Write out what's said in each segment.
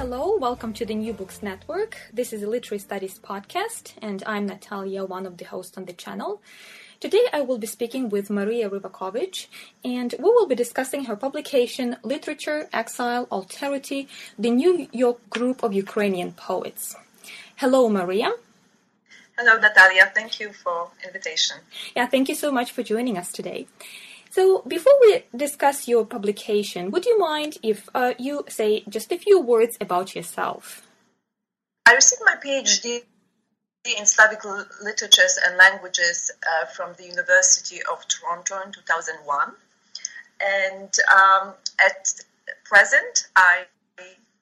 Hello, welcome to the New Books Network. This is a Literary Studies podcast, and I'm Natalia, one of the hosts on the channel. Today I will be speaking with Maria Rewakowicz, and we will be discussing her publication Literature, Exile, Alterity, the New York Group of Ukrainian Poets. Hello, Maria. Hello, Natalia. Thank you for invitation. Yeah, thank you so much for joining us today. So, before we discuss your publication, would you mind if uh, you say just a few words about yourself? I received my PhD in Slavic literatures and languages uh, from the University of Toronto in 2001. And um, at present, I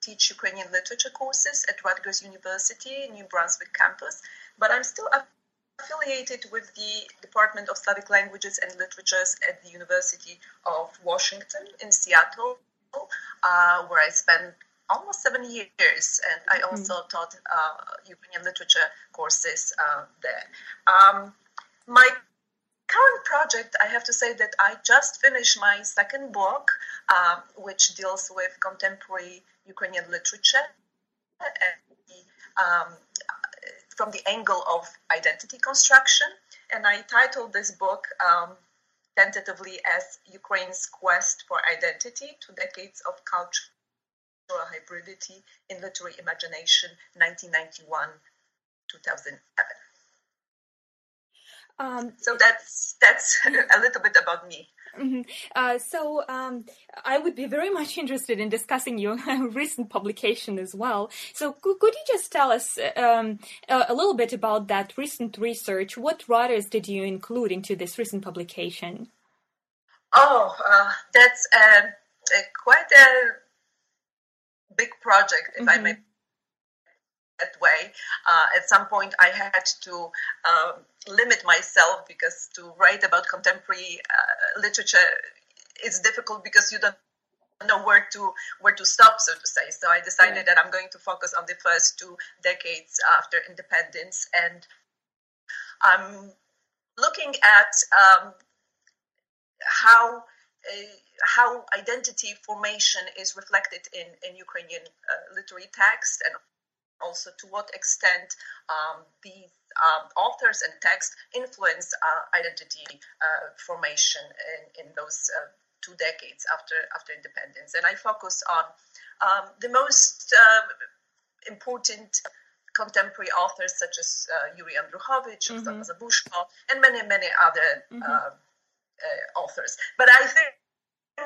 teach Ukrainian literature courses at Rutgers University, New Brunswick campus, but I'm still affiliated with the Department of Slavic Languages and Literatures at the University of Washington in Seattle, uh, where I spent almost seven years, and I mm-hmm. also mm-hmm. taught uh, Ukrainian literature courses uh, there. Um, my current project, I have to say that I just finished my second book, uh, which deals with contemporary Ukrainian literature. And, um, from the angle of identity construction. And I titled this book um, tentatively as Ukraine's Quest for Identity Two Decades of Cultural Hybridity in Literary Imagination, 1991 2007. Um, so that's that's a little bit about me. Mm-hmm. Uh, so um, I would be very much interested in discussing your recent publication as well. So could, could you just tell us um, a, a, little bit about that recent research? What writers did you include into this recent publication? Oh, uh, that's a quite a big project, if mm-hmm. I may that way. Uh, at some point, I had to um, limit myself because to write about contemporary uh, literature is difficult because you don't know where to where to stop, so to say. So I decided right. that I'm going to focus on the first two decades after independence, and I'm looking at um, how. Uh, how identity formation is reflected in, in Ukrainian uh, literary text and also to what extent um, these um, authors and text influence uh, identity uh, formation in, in those uh, two decades after after independence. And I focus on um, the most uh, important contemporary authors such as uh, Yuri Andrukhovych, mm-hmm. Zabushko, and many many other mm-hmm. Um, uh, authors. But I think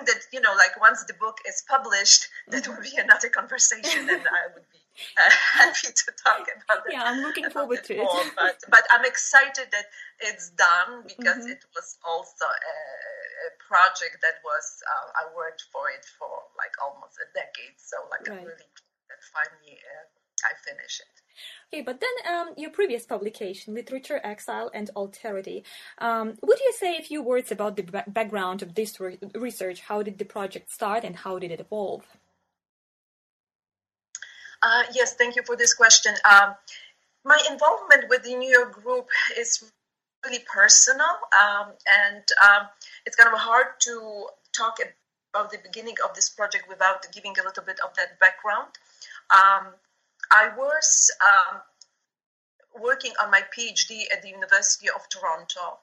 that you know like once the book is published that mm-hmm. will be another conversation and i would be uh, happy to talk about it yeah i'm looking forward to more, it but but i'm excited that it's done because mm-hmm. it was also a, a project that was uh, i worked for it for like almost a decade so like right. i'm really that finally uh, i finish it Okay, but then um, your previous publication, Literature, Exile, and Alterity. Um, would you say a few words about the b- background of this re- research? How did the project start and how did it evolve? Uh, yes, thank you for this question. Um, my involvement with the New York group is really personal, um, and um, it's kind of hard to talk about the beginning of this project without giving a little bit of that background. Um, I was um, working on my PhD at the University of Toronto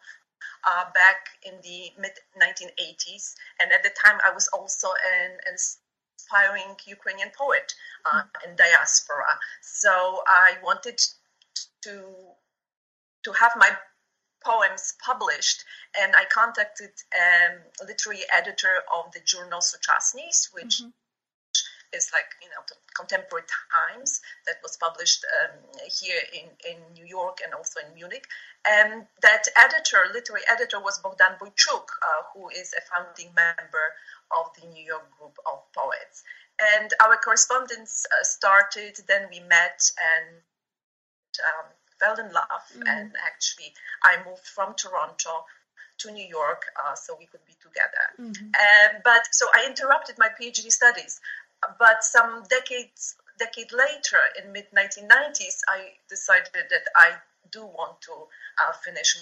uh, back in the mid 1980s, and at the time I was also an, an aspiring Ukrainian poet uh, in diaspora. So I wanted to to have my poems published, and I contacted um, a literary editor of the journal Suchasnist, which mm-hmm is like you know contemporary times that was published um, here in, in new york and also in munich and that editor literary editor was bogdan boychuk uh, who is a founding member of the new york group of poets and our correspondence uh, started then we met and um, fell in love mm-hmm. and actually i moved from toronto to New York uh, so we could be together. Mm-hmm. Um, but so I interrupted my PhD studies but some decades decade later, in mid 1990s, I decided that I do want to uh, finish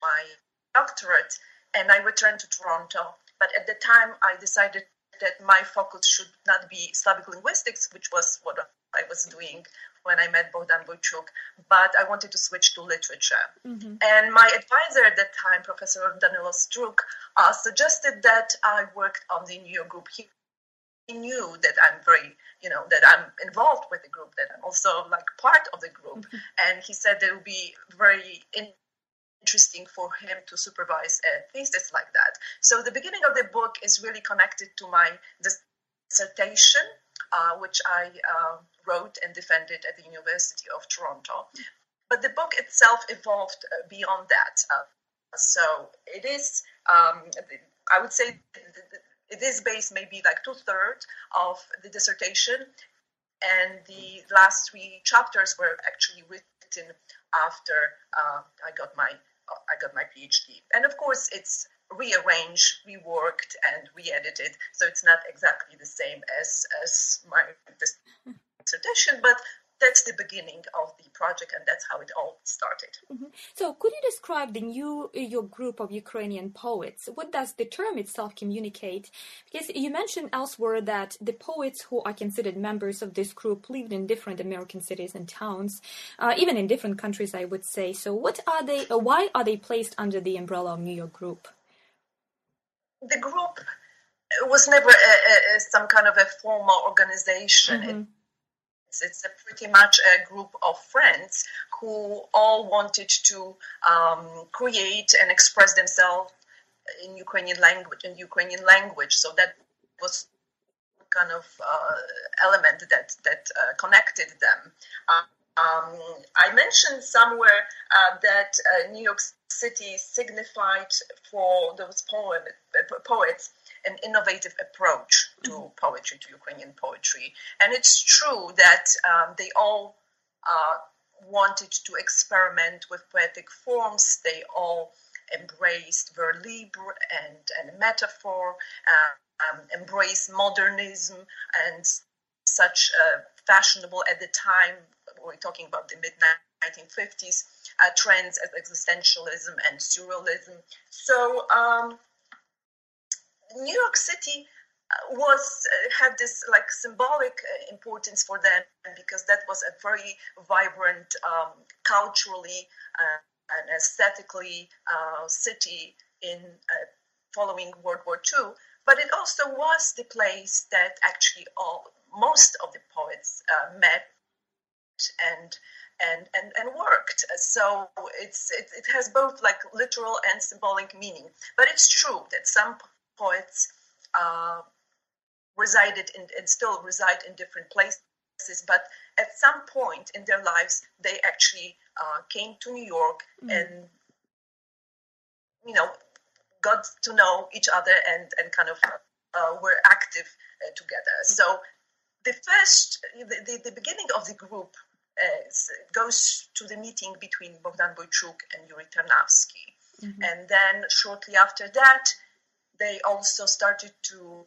my doctorate, and I returned to Toronto. But at the time, I decided that my focus should not be Slavic linguistics, which was what I was doing when I met Bogdan Boychuk, but I wanted to switch to literature. Mm-hmm. And my advisor at that time, Professor Danilo Struk, uh, suggested that I worked on the New York group. He, he knew that I'm very, you know, that I'm involved with the group, that I'm also like part of the group. Mm-hmm. And he said that it would be very interesting for him to supervise a thesis like that. So the beginning of the book is really connected to my dissertation, uh, which I uh, wrote and defended at the University of Toronto. But the book itself evolved uh, beyond that. Uh, so it is, um, I would say, it is based maybe like two thirds of the dissertation, and the last three chapters were actually written after uh, I got my I got my PhD. And of course, it's rearranged, reworked, and re-edited, so it's not exactly the same as as my dissertation, but that's the beginning of the project and that's how it all started. Mm-hmm. so could you describe the new york group of ukrainian poets? What does the term itself communicate? Because you mentioned elsewhere that the poets who are considered members of this group lived in different american cities and towns uh, even in different countries i would say. So what are they uh, why are they placed under the umbrella of new york group? The group was never a, a, some kind of a formal organization. Mm-hmm. it, it's a pretty much a group of friends who all wanted to um, create and express themselves in Ukrainian language in Ukrainian language. So that was kind of uh, element that that uh, connected them. Um, I mentioned somewhere uh, that uh, New York City signified for those poem, poets an innovative approach to mm-hmm. poetry, to Ukrainian poetry. And it's true that um, they all uh, wanted to experiment with poetic forms. They all embraced vers libre and, and metaphor, uh, um, embraced modernism and such uh, fashionable at the time, we're talking about the mid 1950s, uh, trends as existentialism and surrealism. So, um, New York City uh, was uh, had this like symbolic uh, importance for them because that was a very vibrant, um, culturally uh, and aesthetically uh, city in uh, following World War II. But it also was the place that actually all most of the poets met and and and, and worked. So it's it, it has both like literal and symbolic meaning. But it's true that some poets uh, resided in, and still reside in different places, but at some point in their lives, they actually uh, came to New York mm. and, you know, got to know each other and, and kind of uh, were active uh, together. So the first, the, the, the beginning of the group uh, goes to the meeting between Bogdan Boychuk and Yuri Tarnavsky. Mm-hmm. And then shortly after that, they also started to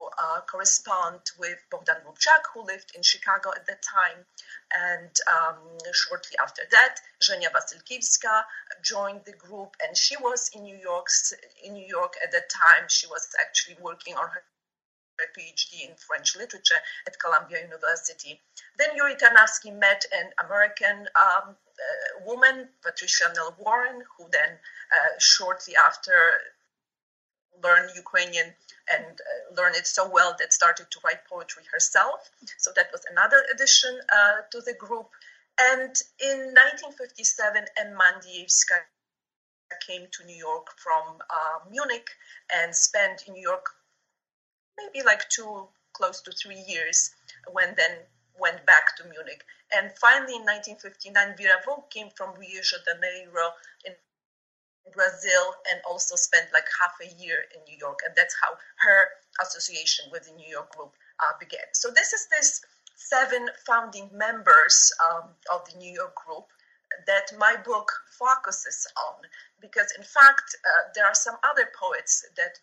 uh, correspond with Bogdan Rubchak, who lived in Chicago at that time. And um, shortly after that, Zhenya Vasilkivska joined the group, and she was in New York. In New York at that time, she was actually working on her PhD in French literature at Columbia University. Then Yuri Tarnavsky met an American um, uh, woman, Patricia Nell Warren, who then uh, shortly after learn Ukrainian and uh, learn it so well that started to write poetry herself. So that was another addition uh, to the group. And in 1957, Emma Andievska came to New York from uh, Munich and spent in New York maybe like two, close to three years, when then went back to Munich. And finally, in 1959, Vera Vovk came from Rio de Janeiro in Brazil and also spent like half a year in New York. And that's how her association with the New York group uh, began. So this is this seven founding members um, of the New York group that my book focuses on because in fact uh, there are some other poets that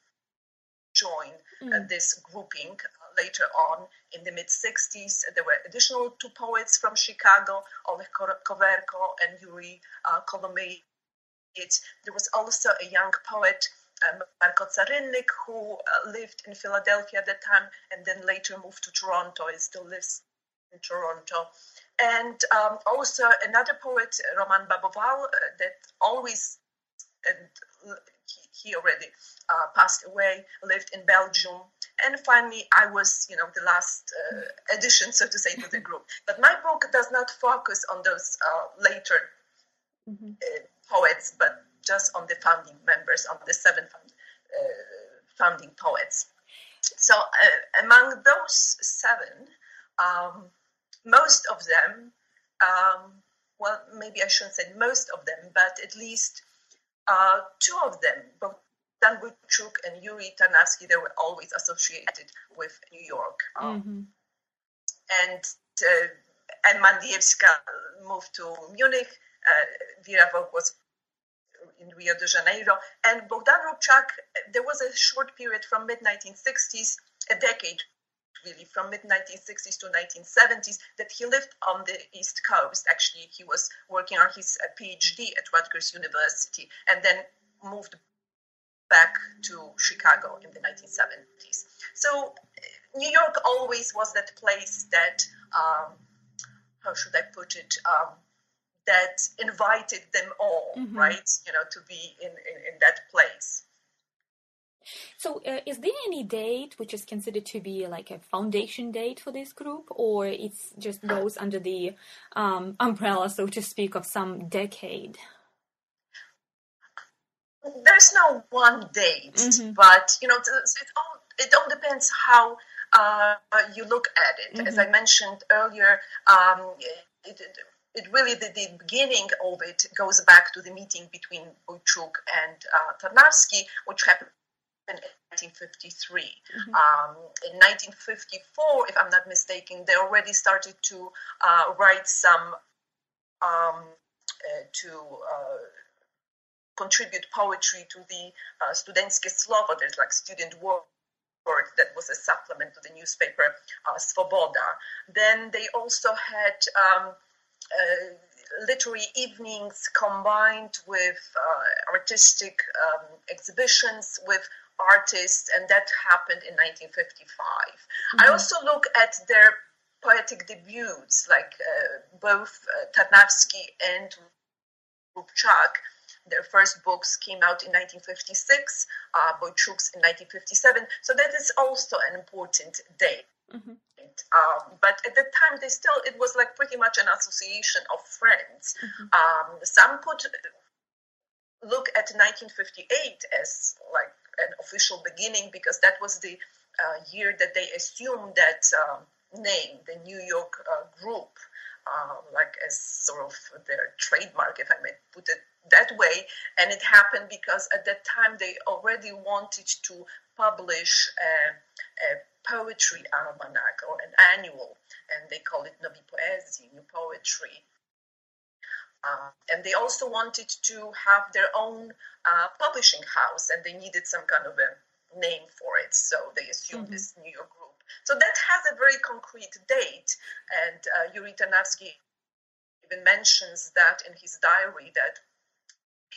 joined uh, mm. this grouping uh, later on in the mid 60s there were additional two poets from chicago oleg koverko and yuri uh, there was also a young poet uh, Marco Carynnyk, who uh, lived in Philadelphia at the time and then later moved to Toronto. He still lives in Toronto. And um, also another poet, Roman Babowal, uh, that always, and he, he already uh, passed away, lived in Belgium. And finally, I was, you know, the last uh, addition, so to say, to the group. But my book does not focus on those uh, later mm-hmm. Poets, but just on the founding members, on the seven founding poets. So among those seven, um, most of them, um, well, maybe I shouldn't say most of them, but at least uh, two of them, both Dan Boychuk and Yuri Tarnawski, they were always associated with New York. Um, mm-hmm. And uh, and Mandievska moved to Munich. Uh, Vera was in Rio de Janeiro. And Bogdan Rubchak, there was a short period from mid 1960s, a decade really from mid 1960s to 1970s that he lived on the east coast actually he was working on his uh, phd at rutgers university and then moved back to chicago in the 1970s so uh, new york always was that place that um, how should i put it um, that invited them all, mm-hmm. right? You know, to be in, in, in that place. So, uh, is there any date which is considered to be like a foundation date for this group, or it's just goes under the um, umbrella, so to speak, of some decade? There's no one date, mm-hmm. but you know, it all it all depends how uh, you look at it. Mm-hmm. As I mentioned earlier, um, it, it, really the, the, beginning of it goes back to the meeting between Boychuk and uh, Tarnawski, which happened in 1953. Mm-hmm. Um, in 1954, if I'm not mistaken, they already started to uh, write some um, uh, to uh, contribute poetry to the uh, Studenckie Slovo. There's like student work that was a supplement to the newspaper uh, Svoboda. Then they also had um, literary evenings combined with uh, artistic um, exhibitions with artists, and that happened in 1955. Mm-hmm. I also look at their poetic debuts, like uh, both uh, and Rubchak. Their first books came out in 1956, uh, Boychuk's in 1957. So that is also an important date. Mm-hmm. Um, but at the time, they still it was like pretty much an association of friends. Mm-hmm. Um, some could look at 1958 as like an official beginning because that was the uh, year that they assumed that um, name, the New York uh, group, uh, like as sort of their trademark, if I may put it that way. And it happened because at that time they already wanted to publish a, a poetry almanac or an annual, and they call it Novi Poezii, New Poetry. Uh, and they also wanted to have their own uh, publishing house, and they needed some kind of a name for it. So they assumed mm-hmm. this New York group. So that has a very concrete date, and uh, Yuri Tarnawski even mentions that in his diary that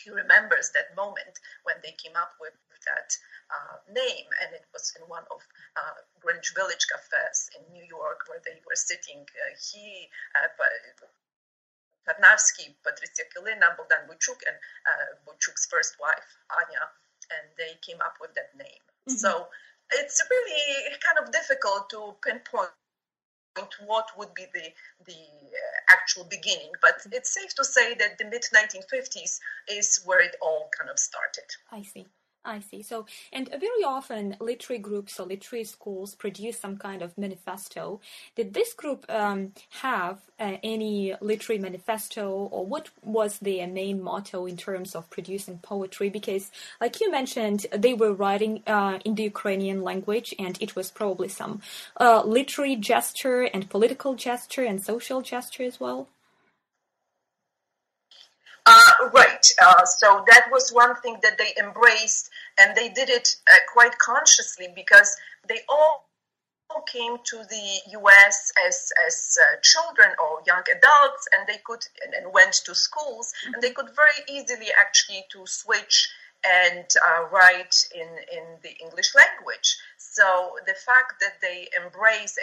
he remembers that moment when they came up with that uh, name, and it was in one of uh, Greenwich Village cafes in New York where they were sitting. Uh, he, uh, Tarnawski, Patricia Kylyna, Bogdan Boychuk, and uh, first wife, Anya, and they came up with that name. Mm-hmm. So it's really kind of difficult to pinpoint what would be the the uh, actual beginning but it's safe to say that the mid 1950s is where it all kind of started. I see I see. So, and very often literary groups or literary schools produce some kind of manifesto. Did this group um, have uh, any literary manifesto, or what was their main motto in terms of producing poetry? Because, like you mentioned, they were writing uh, in the Ukrainian language, and it was probably some uh, literary gesture and political gesture and social gesture as well. Uh, right. Uh, so that was one thing that they embraced, and they did it uh, quite consciously because they all came to the U.S. as as uh, children or young adults, and they could and, and went to schools, and they could very easily actually to switch and uh, write in, in the English language. So the fact that they embrace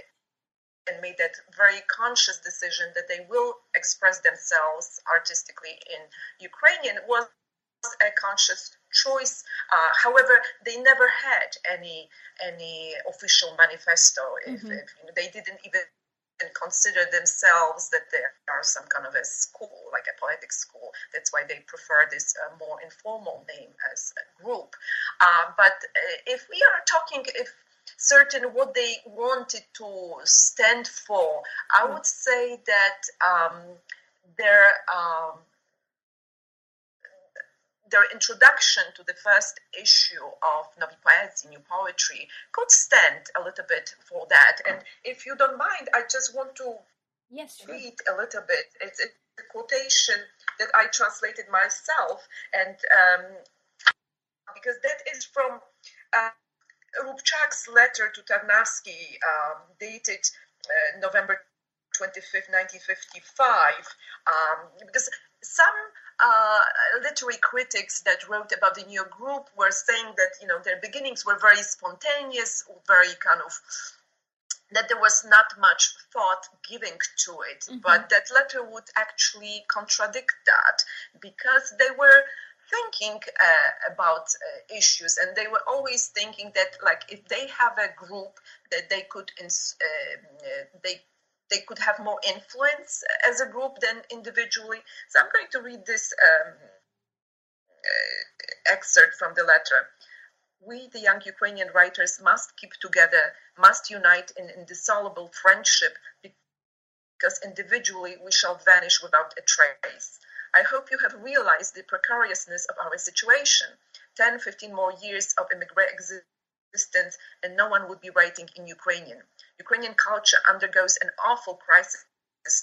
and made that very conscious decision that they will express themselves artistically in Ukrainian was a conscious choice. Uh, however, they never had any any official manifesto. If, mm-hmm. if you know, they didn't even consider themselves that they are some kind of a school, like a poetic school. That's why they prefer this uh, more informal name as a group. Uh, but uh, if we are talking, if certain what they wanted to stand for, I mm. would say that um, their um, their introduction to the first issue of Novi Poezii, New Poetry, could stand a little bit for that. And if you don't mind, I just want to yes, sure. read a little bit. It's a quotation that I translated myself, and um, because that is from uh, Rubchak's letter to Tarnavsky, um, dated uh, November 25th, 1955, um, because some uh, literary critics that wrote about the new group were saying that you know their beginnings were very spontaneous, very kind of that there was not much thought giving to it. Mm-hmm. But that letter would actually contradict that because they were thinking uh, about uh, issues and they were always thinking that like if they have a group that they could ins- uh, they they could have more influence as a group than individually. So I'm going to read this um, uh, excerpt from the letter. We, the young Ukrainian writers, must keep together, must unite in indissoluble friendship because individually we shall vanish without a trace. I hope you have realized the precariousness of our situation. 10, 15 more years of immigrant existence, and no one would be writing in Ukrainian. Ukrainian culture undergoes an awful crisis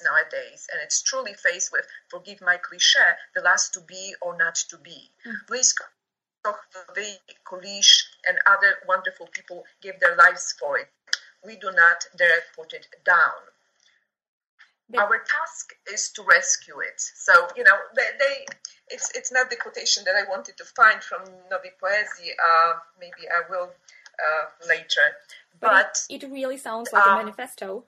nowadays, and it's truly faced with, forgive my cliche, the last to be or not to be. Mm. Please, Kulish, and other wonderful people gave their lives for it. We do not dare put it down. Our task is to rescue it. So you know, they, they, it's it's not the quotation that I wanted to find from Novi Poezii. Uh, maybe I will uh, later. But, but it, it, really sounds like um, a manifesto.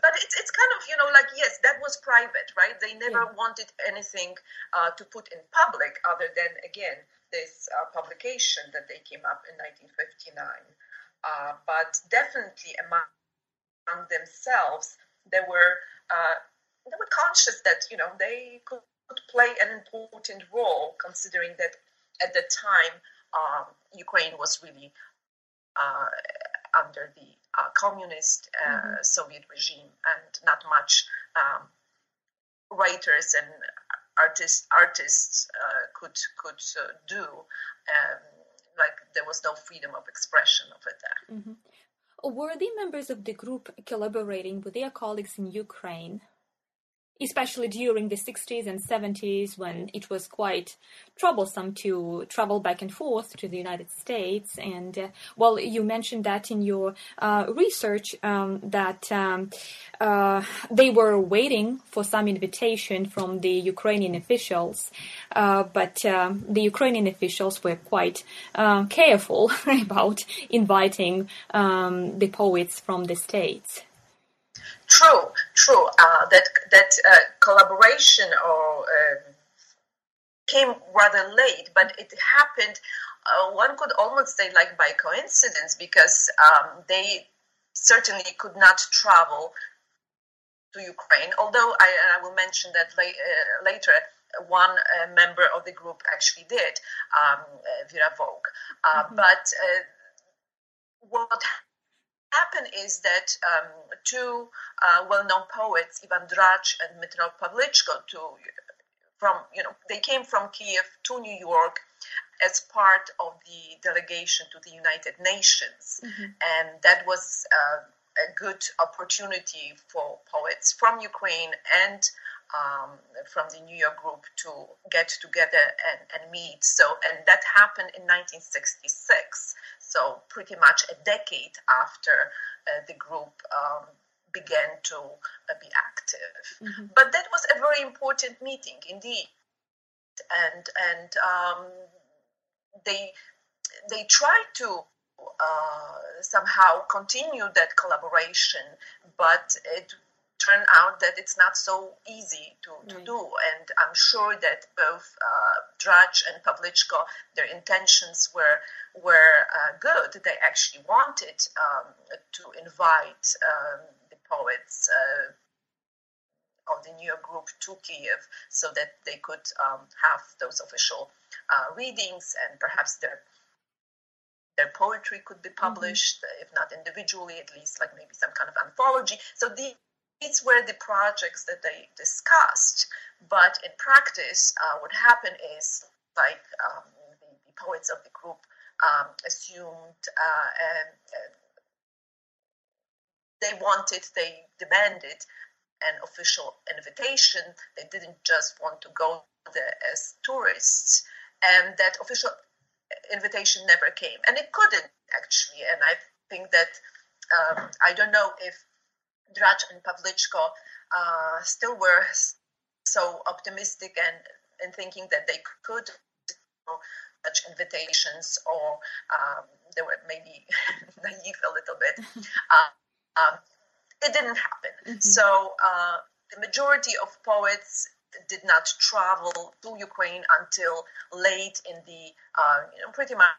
But it's, it's kind of, you know, like, yes, that was private, right? They never yeah. wanted anything uh, to put in public other than, again, this uh, publication that they came up in 1959. Uh, but definitely among, among themselves, there were uh, they were conscious that you know they could play an important role, considering that at the time um, Ukraine was really uh, under the uh, communist uh, mm-hmm. Soviet regime, and not much um, writers and artists artists could could do. Um, like there was no freedom of expression over there. Mm-hmm. Were the members of the group collaborating with their colleagues in Ukraine? Especially during the 60s and 70s when it was quite troublesome to travel back and forth to the United States. And uh, well, you mentioned that in your uh, research um, that um, uh, they were waiting for some invitation from the Ukrainian officials, uh, but um, the Ukrainian officials were quite uh, careful about inviting um, the poets from the States. True, true. Uh, that that uh, collaboration or um, came rather late, but it happened. Uh, one could almost say like by coincidence because um, they certainly could not travel to Ukraine. Although I, I will mention that la- uh, later, one uh, member of the group actually did, um, uh, Vera Vovk. Mm-hmm. But what happened is that um, two uh, well-known poets, Ivan Drach and Dmitro Pavlichko, to, from you know they came from Kiev to New York as part of the delegation to the United Nations, mm-hmm. and that was uh, a good opportunity for poets from Ukraine and um, from the New York group to get together and, and meet. So, and that happened in 1966. So, pretty much a decade after uh, the group um, began to uh, be active. Mm-hmm. But that was a very important meeting indeed. And, and um, they they tried to uh, somehow continue that collaboration, but it turned out that it's not so easy to, to do. And I'm sure that both uh, Drach and Pavlichko, their intentions were were uh, good. They actually wanted um, to invite um, the poets uh, of the New York group to Kiev so that they could um, have those official uh, readings and perhaps their their poetry could be mm-hmm. published, mm-hmm. if not individually, at least like maybe some kind of anthology. So these were the projects that they discussed. But in practice, uh, what happened is like um, the, the, poets of the group um, assumed uh, and, and they wanted, they demanded an official invitation. They didn't just want to go there as tourists. And that official invitation never came, and it couldn't actually. And I think that um, I don't know if Drach and Pavlichko uh, still were so optimistic and and thinking that they could such invitations, or um, they were maybe naive a little bit. Uh, um, it didn't happen. Mm-hmm. So uh, the majority of poets did not travel to Ukraine until late in the, uh, you know, pretty much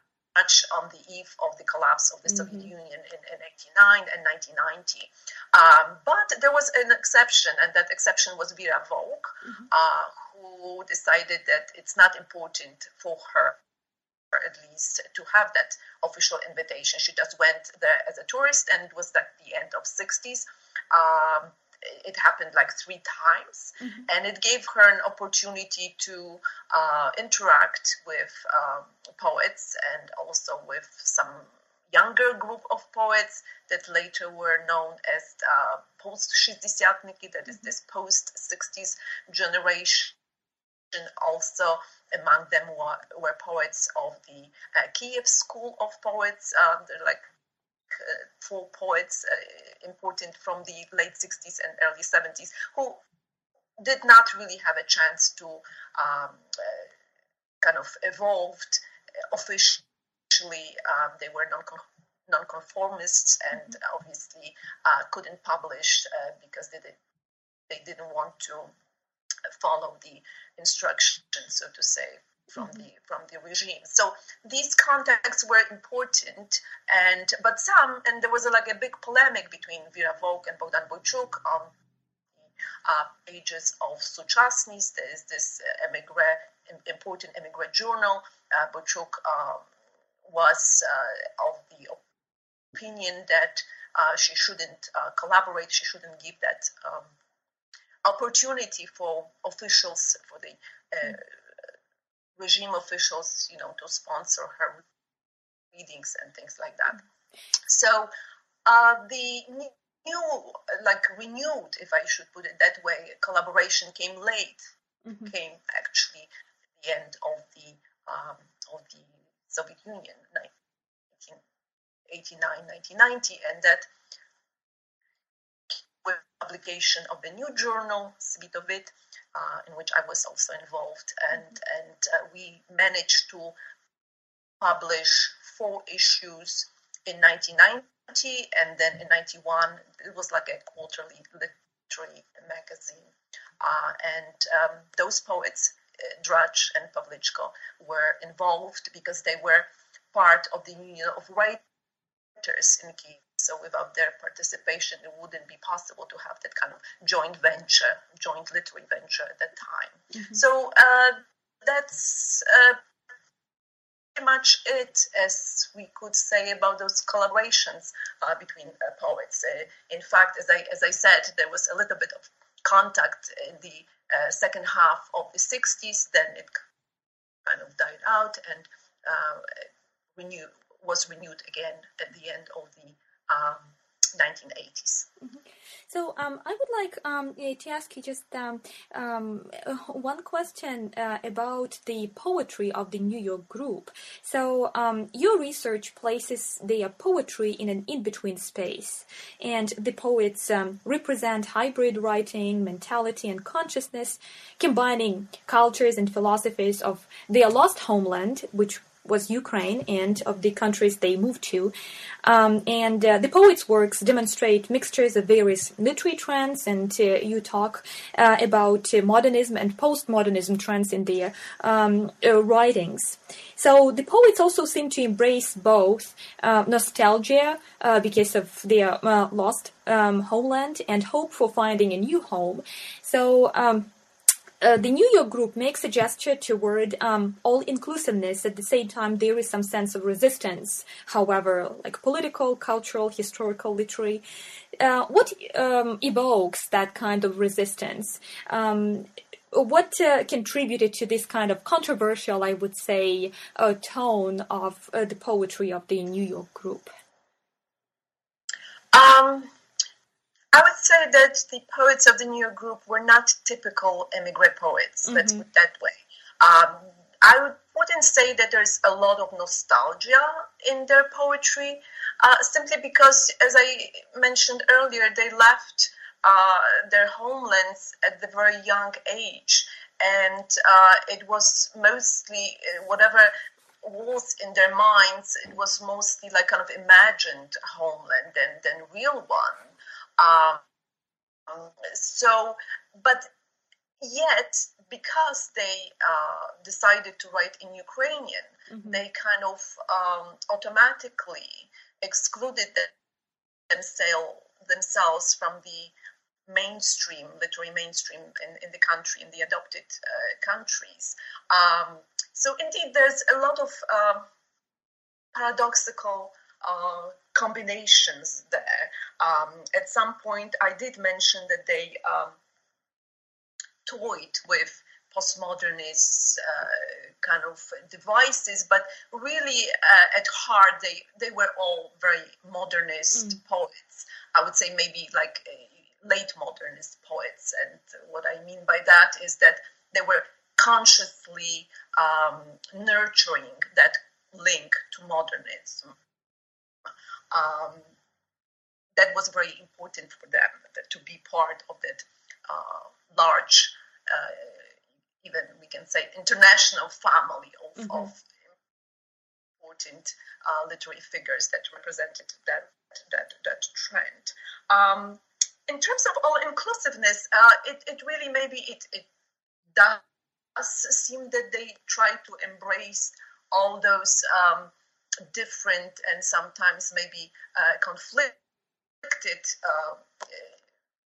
on the eve of the collapse of the mm-hmm. Soviet Union in, in 89 and 1990. Um, but there was an exception, and that exception was Vera Vovk, mm-hmm. uh, who decided that it's not important for her at least to have that official invitation. She just went there as a tourist, and it was at the end of 60s. Um, it happened like three times mm-hmm. and it gave her an opportunity to uh, interact with um, poets and also with some younger group of poets that later were known as uh, post-60-tniki, that is mm-hmm. this post-60s generation. Also, among them were, were poets of the uh, Kiev School of Poets. Um, they're like uh, four poets uh, important from the late 60s and early 70s who did not really have a chance to um, uh, kind of evolved officially. Um, they were non nonconformists and mm-hmm. obviously uh, couldn't publish uh, because they, did, they didn't want to follow the instructions, so to say, from the from the regime. So these contacts were important, and but some and there was a, like a big polemic between Vera Vovk and Bogdan Boychuk on the uh, pages of Suchasnist. There is this uh, emigre, important emigre journal. Uh, um, was uh, of the opinion that uh, she shouldn't uh, collaborate. She shouldn't give that. Um, opportunity for officials for the uh, regime officials, you know, to sponsor her readings and things like that. So uh, the new, like renewed, if I should put it that way, collaboration came late. Mm-hmm. Came actually at the end of the um, of the Soviet Union, 1989, 1990, and that with publication of the new journal, Svitovyd, uh, in which I was also involved, and and uh, we managed to publish four issues in 1990, and then in 91 it was like a quarterly literary magazine, uh, and um, those poets, uh, Drach and Pavlichko, were involved because they were part of the Union of Writers in Kiev so without their participation, it wouldn't be possible to have that kind of joint venture, joint literary venture at that time. Mm-hmm. So uh, that's uh, pretty much it, as we could say about those collaborations uh, between uh, poets. Uh, in fact, as I as I said, there was a little bit of contact in the uh, second half of the 60s. Then it kind of died out and renew, was renewed again at the end of the um, 1980s. Mm-hmm. So um, I would like um, to ask you just um, um one question uh, about the poetry of the New York group. So um, your research places their poetry in an in-between space, and the poets um, represent hybrid writing, mentality, and consciousness, combining cultures and philosophies of their lost homeland, which was Ukraine and of the countries they moved to. Um, and uh, the poet's works demonstrate mixtures of various literary trends, and uh, you talk uh, about uh, modernism and postmodernism trends in their um, uh, writings. So the poets also seem to embrace both uh, nostalgia because of their lost um, homeland and hope for finding a new home. So um, uh, the New York group makes a gesture toward um, all inclusiveness. At the same time, there is some sense of resistance, however, like political, cultural, historical, literary. Uh, what um, evokes that kind of resistance? Um, what uh, contributed to this kind of controversial, I would say, uh, tone of uh, the poetry of the New York group? Um, I would say that the poets of the new group were not typical emigre poets. Mm-hmm. Let's put it that way. Um, I wouldn't say that there's a lot of nostalgia in their poetry, uh, simply because, as I mentioned earlier, they left uh, their homelands at the very young age, and uh, it was mostly whatever was in their minds. It was mostly like kind of imagined homeland than than real one. Um, so, but yet, because they uh, decided to write in Ukrainian, mm-hmm. they kind of um, automatically excluded themselves themselves from the mainstream, literary mainstream in, in the country, in the adopted uh, countries. Um, so indeed, there's a lot of uh, paradoxical uh, combinations there. Um, at some point, I did mention that they um, toyed with postmodernist uh, kind of devices, but really uh, at heart they they were all very modernist mm. poets. I would say maybe like late modernist poets, and what I mean by that is that they were consciously um, nurturing that link to modernism um, that was very important for them to be part of that uh, large, uh, even we can say international family of, mm-hmm. of important uh, literary figures that represented that that that trend. Um, in terms of all inclusiveness, uh, it, it really maybe it, it does seem that they try to embrace all those um, different and sometimes maybe uh, conflicted uh,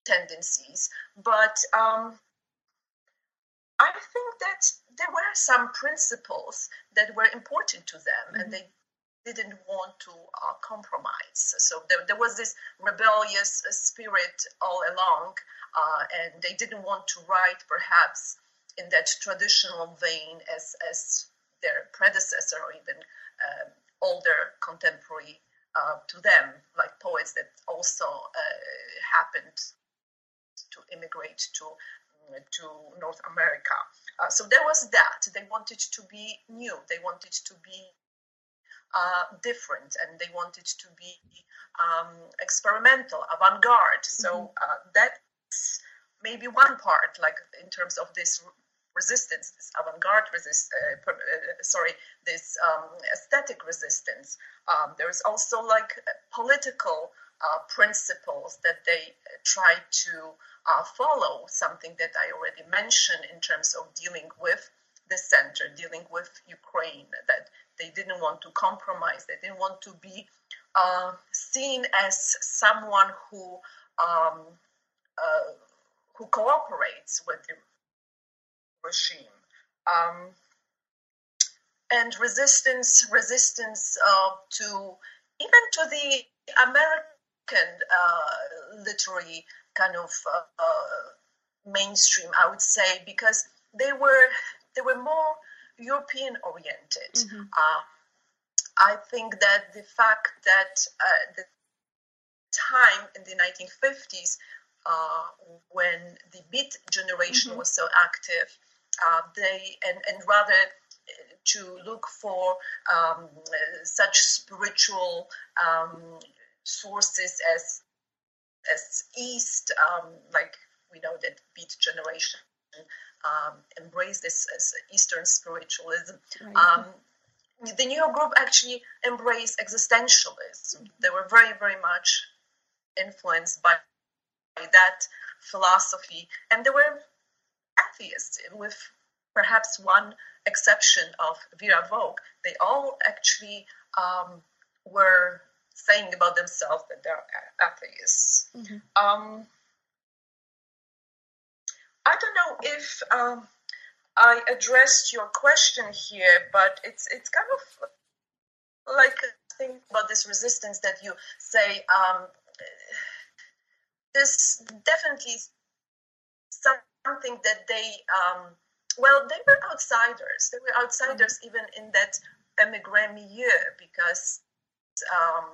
tendencies. But um, I think that there were some principles that were important to them, mm-hmm. and they didn't want to uh, compromise. So there, there, was this rebellious spirit all along, uh, and they didn't want to write perhaps in that traditional vein as as their predecessor or even um, older contemporary uh, to them, like poets that also uh, happened to immigrate to to North America. Uh, so there was that. They wanted to be new. They wanted to be uh, different, and they wanted to be um, experimental, avant-garde. So mm-hmm. Uh, that's maybe one part, like in terms of this resistance, this avant-garde resist, uh, uh, sorry, this um, aesthetic resistance. Um, there's also like political uh, principles that they try to uh, follow, something that I already mentioned in terms of dealing with the center, dealing with Ukraine, that they didn't want to compromise, they didn't want to be uh, seen as someone who um, uh, who cooperates with the regime. Um, and resistance, resistance uh, to even to the American uh, literary kind of uh, uh, mainstream, I would say, because they were they were more European oriented. Mm-hmm. Uh, I think that the fact that uh, the time in the 1950s uh, when the Beat generation mm-hmm. was so active uh, they and, and rather uh, to look for um, such spiritual um, sources as as East, um, like we know that Beat generation um, embrace this as Eastern spiritualism. Right. Um, the New York group actually embraced existentialism. They were very, very much influenced by, by that philosophy, and they were atheists, with perhaps one exception of Vera Vovk. They all actually um, were saying about themselves that they're atheists. Mm-hmm. Um, I don't know if um, I addressed your question here, but it's it's kind of like a thing about this resistance that you say. Um, this definitely something that they um, well they were outsiders. They were outsiders mm-hmm. even in that emigre milieu because um,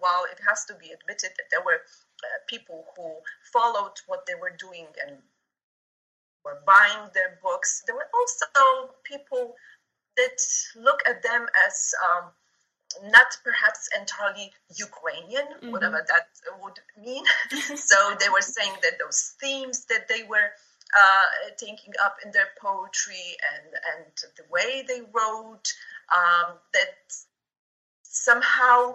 while it has to be admitted that there were uh, people who followed what they were doing and were buying their books, there were also people that look at them as um, not perhaps entirely Ukrainian, mm-hmm. whatever that would mean. so they were saying that those themes that they were uh, taking up in their poetry and, and the way they wrote, um, that somehow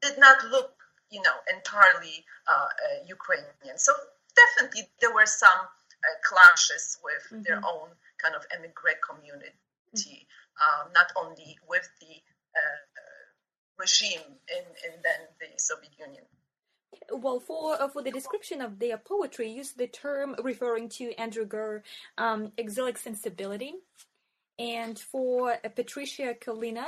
did not look, you know, entirely uh, uh, Ukrainian. So definitely there were some uh, clashes with mm-hmm. their own kind of immigrant community, mm-hmm. not only with the uh, regime in, in then the Soviet Union. Well, for uh, for the description of their poetry, use the term referring to Andrew Gurr, um, exilic sensibility, and for uh, Patricia Kylyna,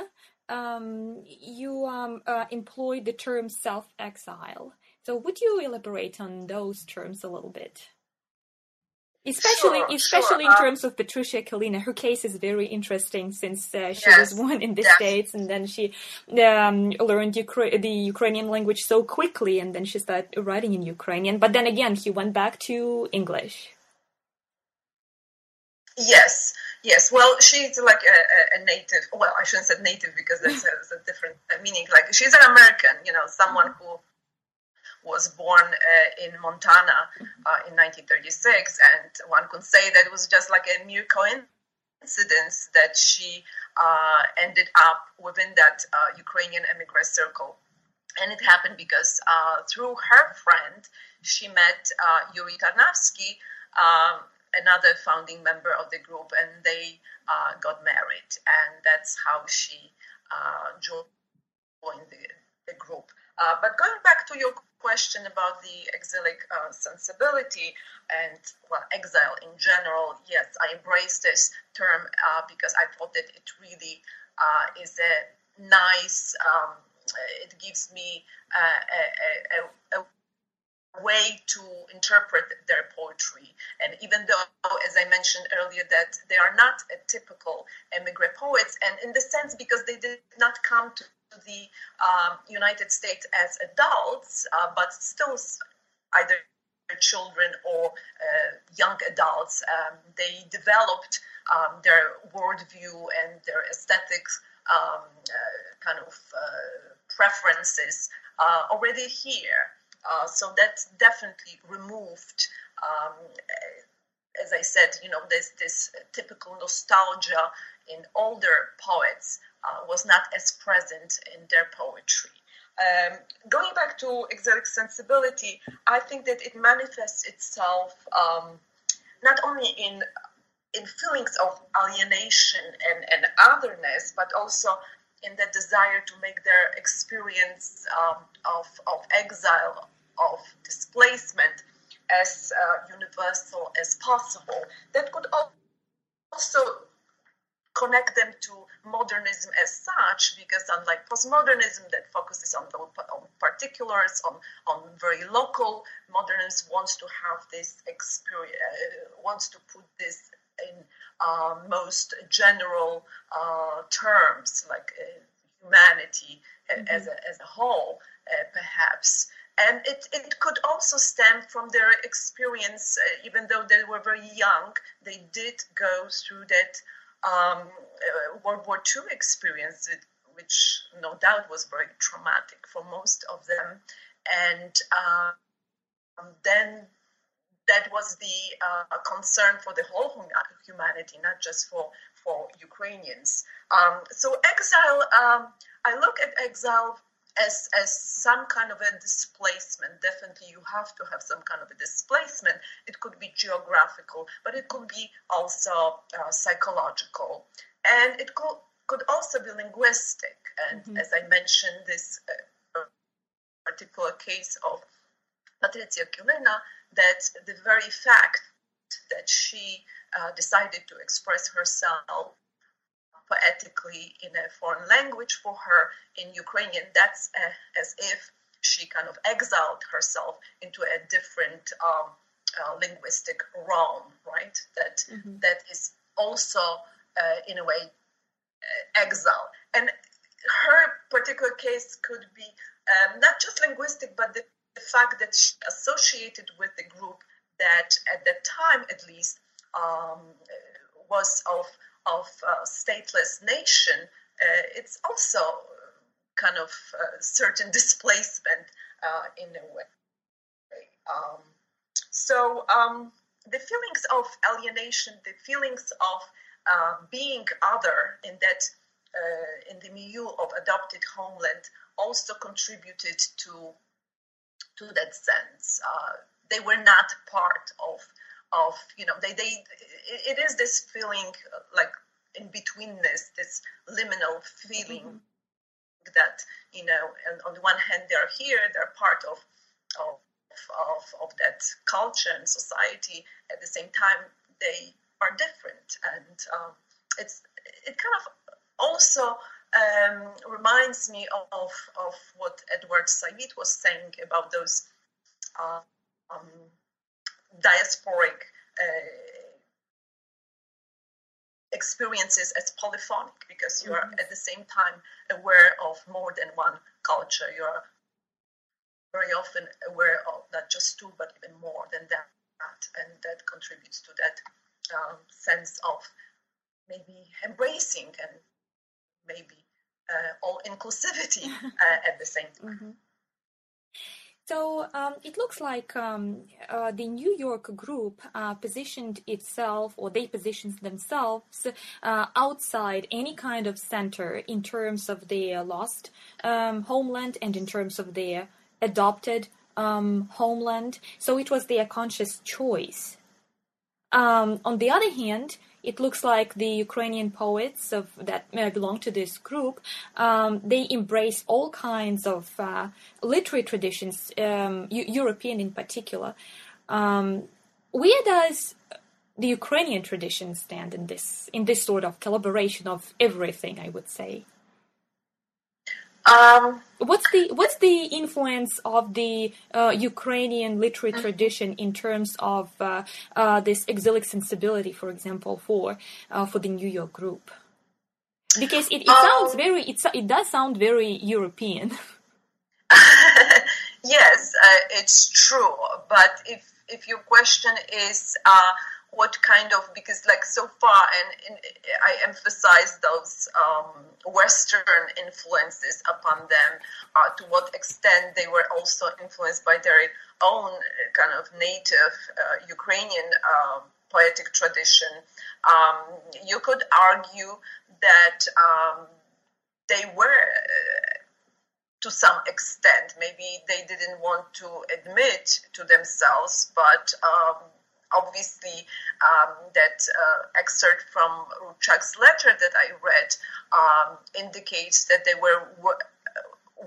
um, you um, uh, employed the term self-exile. So, would you elaborate on those terms a little bit? Especially, sure, especially sure. in terms of Patricia Kylyna, her case is very interesting since uh, she yes, was born in the yes. states and then she um, learned Ukra- the Ukrainian language so quickly, and then she started writing in Ukrainian. But then again, he went back to English. Yes, yes. Well, she's like a, a native. Well, I shouldn't say native because that's a, a different meaning. Like she's an American, you know, someone mm-hmm. who was born uh, in Montana uh, in 1936, and one could say that it was just like a mere coincidence that she uh, ended up within that uh, Ukrainian immigrant circle. And it happened because uh, through her friend, she met uh, Yuri Tarnavsky, um, another founding member of the group, and they got married. And that's how she joined the, the group. But going back to your question about the exilic uh, sensibility and well exile in general yes i embrace this term uh, because i thought that it really uh, is a nice um, it gives me uh, a, a, a, way to interpret their poetry. And even though as i mentioned earlier that they are not a typical emigre poets and in the sense because they did not come to the um, United States as adults, uh, but still either children or uh, young adults. Um, they developed um, their worldview and their aesthetic um, uh, kind of uh, preferences uh, already here. Uh, so that definitely removed um, as I said, you know, this this typical nostalgia in older poets uh, was not as present in their poetry. Um, going back to exilic sensibility, I think that it manifests itself um, not only in in feelings of alienation and, and otherness, but also in the desire to make their experience um, of, of exile, of displacement, as uh, universal as possible. That could also connect them to modernism as such, because unlike postmodernism that focuses on, on particulars, on, on very local, modernism wants to have this experience, uh, wants to put this in uh, most general uh, terms, like uh, humanity mm-hmm. as, a, as a whole, uh, perhaps and it, it could also stem from their experience uh, even though they were very young they did go through that um, uh, World War II experience, which no doubt was very traumatic for most of them. And uh, then that was the uh, concern for the whole humanity, not just for, for Ukrainians. Um, so exile, um, I look at exile as as some kind of a displacement. Definitely, you have to have some kind of a displacement. It could be geographical, but it could be also uh, psychological, and it could could also be linguistic. And mm-hmm. as I mentioned, this uh, particular case of Patricia Kylyna, that the very fact that she uh, decided to express herself poetically in a foreign language for her in Ukrainian, that's uh, as if she kind of exiled herself into a different um, uh, linguistic realm, right? That mm-hmm. that is also, uh, in a way, uh, exile. And her particular case could be um, not just linguistic, but the, the fact that she associated with the group that, at that time at least, um, was of of uh, stateless nation, uh, it's also kind of certain displacement uh, in a way. Um, so um, the feelings of alienation, the feelings of uh, being other in that uh, in the milieu of adopted homeland also contributed to to that sense. Uh, they were not part of of you know they they it is this feeling uh, like in betweenness this liminal feeling mm-hmm. that you know and on the one hand they're here they're part of of of, of that culture and society at the same time they are different and um, it's it kind of also um, reminds me of, of what Edward Said was saying about those uh, um, diasporic uh, experiences as polyphonic because you are mm-hmm. at the same time aware of more than one culture. You are very often aware of not just two, but even more than that. And that contributes to that um, sense of maybe embracing and maybe uh, all inclusivity uh, at the same time. Mm-hmm. So um, it looks like um, uh, the New York group uh, positioned itself, or they positioned themselves uh, outside any kind of center in terms of their lost um, homeland and in terms of their adopted um, homeland. So it was their conscious choice. Um, on the other hand, it looks like the Ukrainian poets of, that belong to this group, um, they embrace all kinds of uh, literary traditions, um, European in particular. Um, where does the Ukrainian tradition stand in this in this sort of collaboration of everything? I would say. Um, what's the what's the influence of the uh, Ukrainian literary mm-hmm. tradition in terms of uh, uh, this exilic sensibility, for example, for uh, for the New York group? Because it, it um, sounds very it it does sound very European. yes, uh, it's true. But if if your question is uh, what kind of because like so far and, and i emphasize those um, western influences upon them uh, to what extent they were also influenced by their own kind of native uh, ukrainian uh, poetic tradition. Um, you could argue that um, they were to some extent maybe they didn't want to admit to themselves but um, obviously um, that uh, excerpt from Rubchak's letter that I read um, indicates that they were w-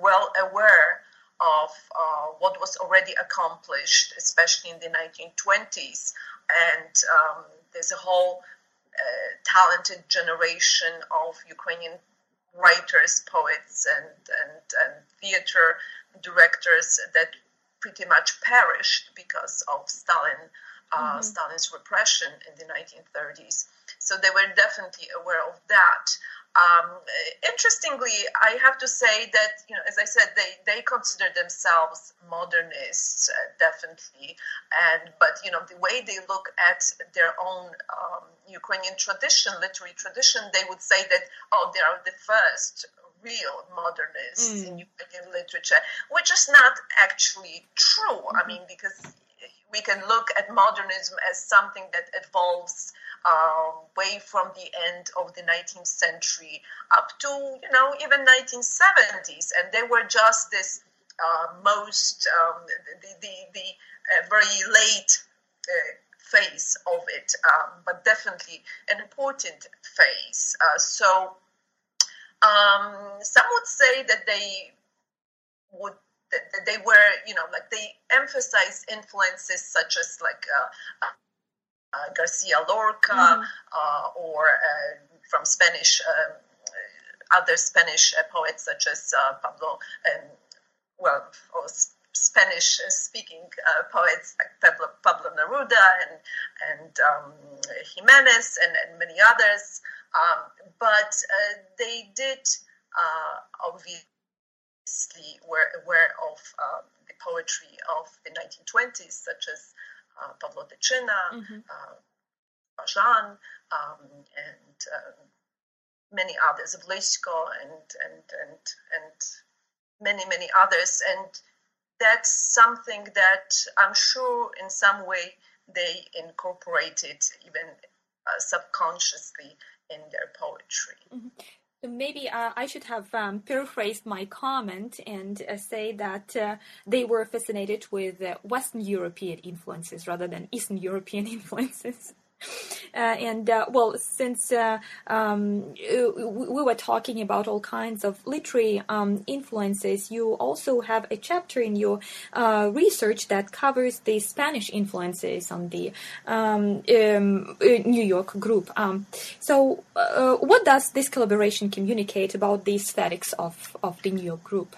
well aware of uh, what was already accomplished, especially in the 1920s. And um, there's a whole uh, talented generation of Ukrainian writers, poets, and, and, and theater directors that pretty much perished because of Stalin uh, mm-hmm. Stalin's repression in the 1930s. So they were definitely aware of that. Um, interestingly, I have to say that, you know, as I said, they, they consider themselves modernists, uh, definitely. And but you know, the way they look at their own um, Ukrainian tradition, literary tradition, they would say that oh, they are the first real modernists mm. in Ukrainian literature, which is not actually true. Mm-hmm. I mean, because we can look at modernism as something that evolves uh, way from the end of the 19th century up to you know even 1970s, and they were just this uh, most um, the the, the uh, very late uh, phase of it, um, but definitely an important phase. Uh, so um, some would say that they would that, they were, you know, like they emphasize influences such as like uh, uh, Garcia Lorca mm-hmm. uh, or uh, from Spanish, um, other Spanish poets such as Pablo, um, well, Spanish speaking uh, poets like Pablo, Pablo, Neruda and, and um, Jimenez and, and, many others. Um, but uh, they did uh, obviously were aware of um, the poetry of the 1920s, such as uh, Pavlo Tychyna, mm-hmm. uh, Jean, um, and um, many others, Blesco, and, and, and, and many, many others. And that's something that I'm sure in some way they incorporated even uh, subconsciously in their poetry. Mm-hmm maybe uh, I should have um, paraphrased my comment and uh, say that uh, they were fascinated with uh, Western European influences rather than Eastern European influences. Uh, and uh, well, since uh, um, we were talking about all kinds of literary um, influences, you also have a chapter in your uh, research that covers the Spanish influences on the um, um New York group. Um, so, uh, what does this collaboration communicate about the aesthetics of, of the New York group?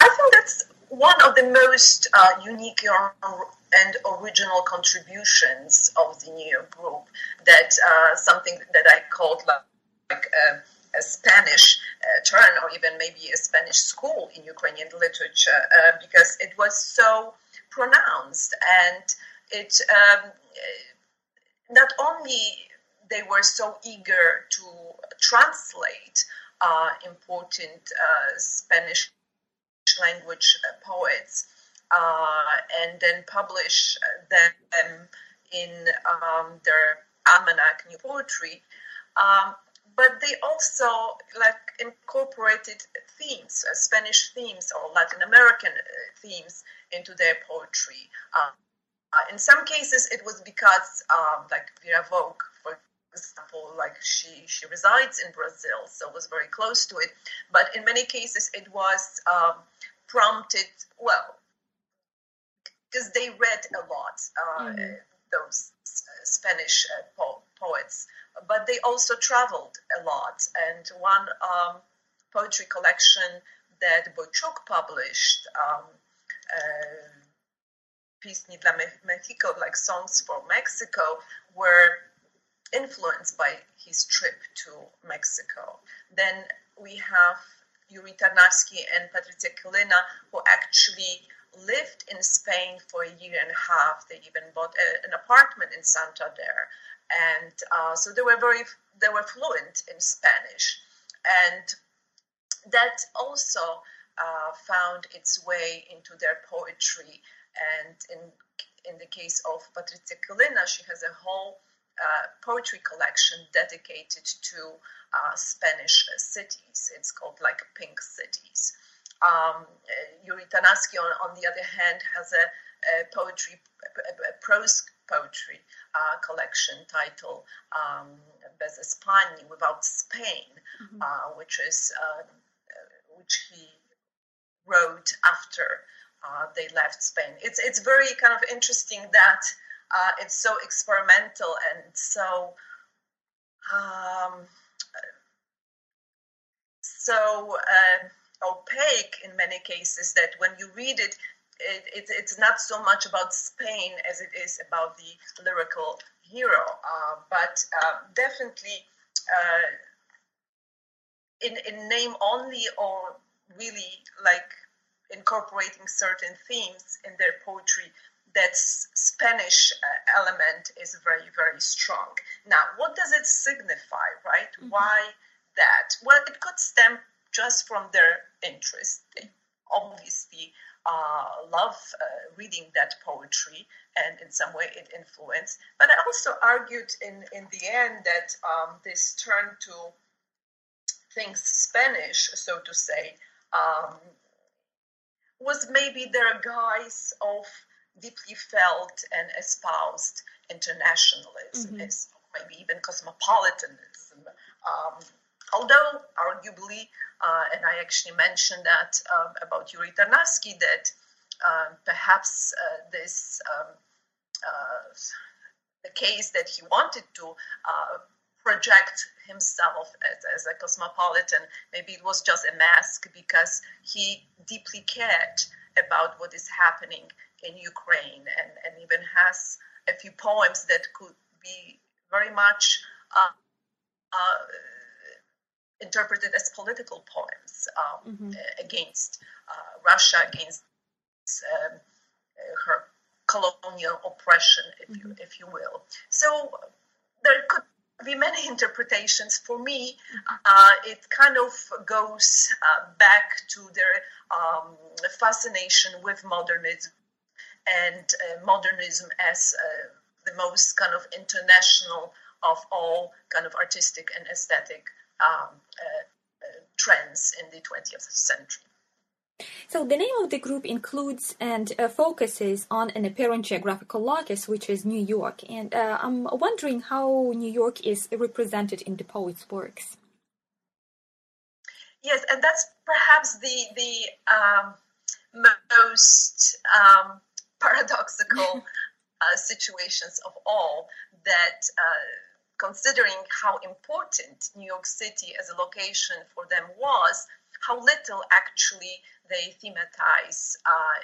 I think that's one of the most uh, unique and original contributions of the New group. That uh, something that I called like, a, a, Spanish uh, turn, or even maybe a Spanish school in Ukrainian literature, uh, because it was so pronounced and it um, not only they were so eager to translate uh, important uh, Spanish language uh, uh, and then publish them in um, their almanac, New Poetry. Um, but they also like incorporated themes, uh, Spanish themes or Latin American uh, themes into their poetry. Uh, uh, in some cases, it was because, um, like Vera Vovk, for example, like she she resides in Brazil, so was very close to it. But in many cases, it was um, prompted well because they read a lot uh, mm-hmm. those uh, Spanish uh, po- poets, but they also traveled a lot. And one um, poetry collection that Boychuk published, um, uh, Pisni dla Mexico, like songs for Mexico, were influenced by his trip to Mexico. Then we have Yuri Tarnavsky and Patricia Kylyna, who actually lived in Spain for a year and a half. They even bought a, an apartment in Santander, and uh, so they were very they were fluent in Spanish, and that also uh, found its way into their poetry. And in in the case of Patricia Kylyna, she has a whole uh, poetry collection dedicated to uh, Spanish cities. It's called like Pink Cities. Um, Yuri Tarnavsky, on, on, the other hand, has a, a poetry, a, prose poetry uh, collection titled um, Bez España, Without Spain, mm-hmm. uh, which is uh, which he wrote after uh, they left Spain. It's it's very kind of interesting that uh, it's so experimental and so um, so uh, opaque in many cases that when you read it, it, it, it's not so much about Spain as it is about the lyrical hero, uh, but uh, definitely uh, in, in name only or really like incorporating certain themes in their poetry that Spanish uh, element is very, very strong. Now, what does it signify, right? Mm-hmm. Why that? Well, it could stem just from their interest. They obviously uh, love uh, reading that poetry, and in some way it influenced. But I also argued in, in the end that um, this turn to things Spanish, so to say, um, was maybe their guise of deeply felt and espoused internationalism, mm-hmm. maybe even cosmopolitanism. Um, although, arguably, uh, and I actually mentioned that um, about Yuri Tarnavsky, that um, perhaps uh, this um, uh, the case that he wanted to project himself as, as, a cosmopolitan. Maybe it was just a mask because he deeply cared about what is happening in Ukraine and, and even has a few poems that could be very much uh, uh, interpreted as political poems um, mm-hmm. against uh, Russia, against um, her colonial oppression, if mm-hmm. you if you will. So there could be many interpretations. For me, uh, it kind of goes uh, back to their um, fascination with modernism and uh, modernism as uh, the most kind of international of all kind of artistic and aesthetic um, uh, uh, trends in the 20th century. So the name of the group includes and uh, focuses on an apparent geographical locus, which is New York. And uh, I'm wondering how New York is represented in the poet's works. Yes, and that's perhaps the the um, most um, paradoxical uh, situations of all. That uh, considering how important New York City as a location for them was, how little actually they thematize uh,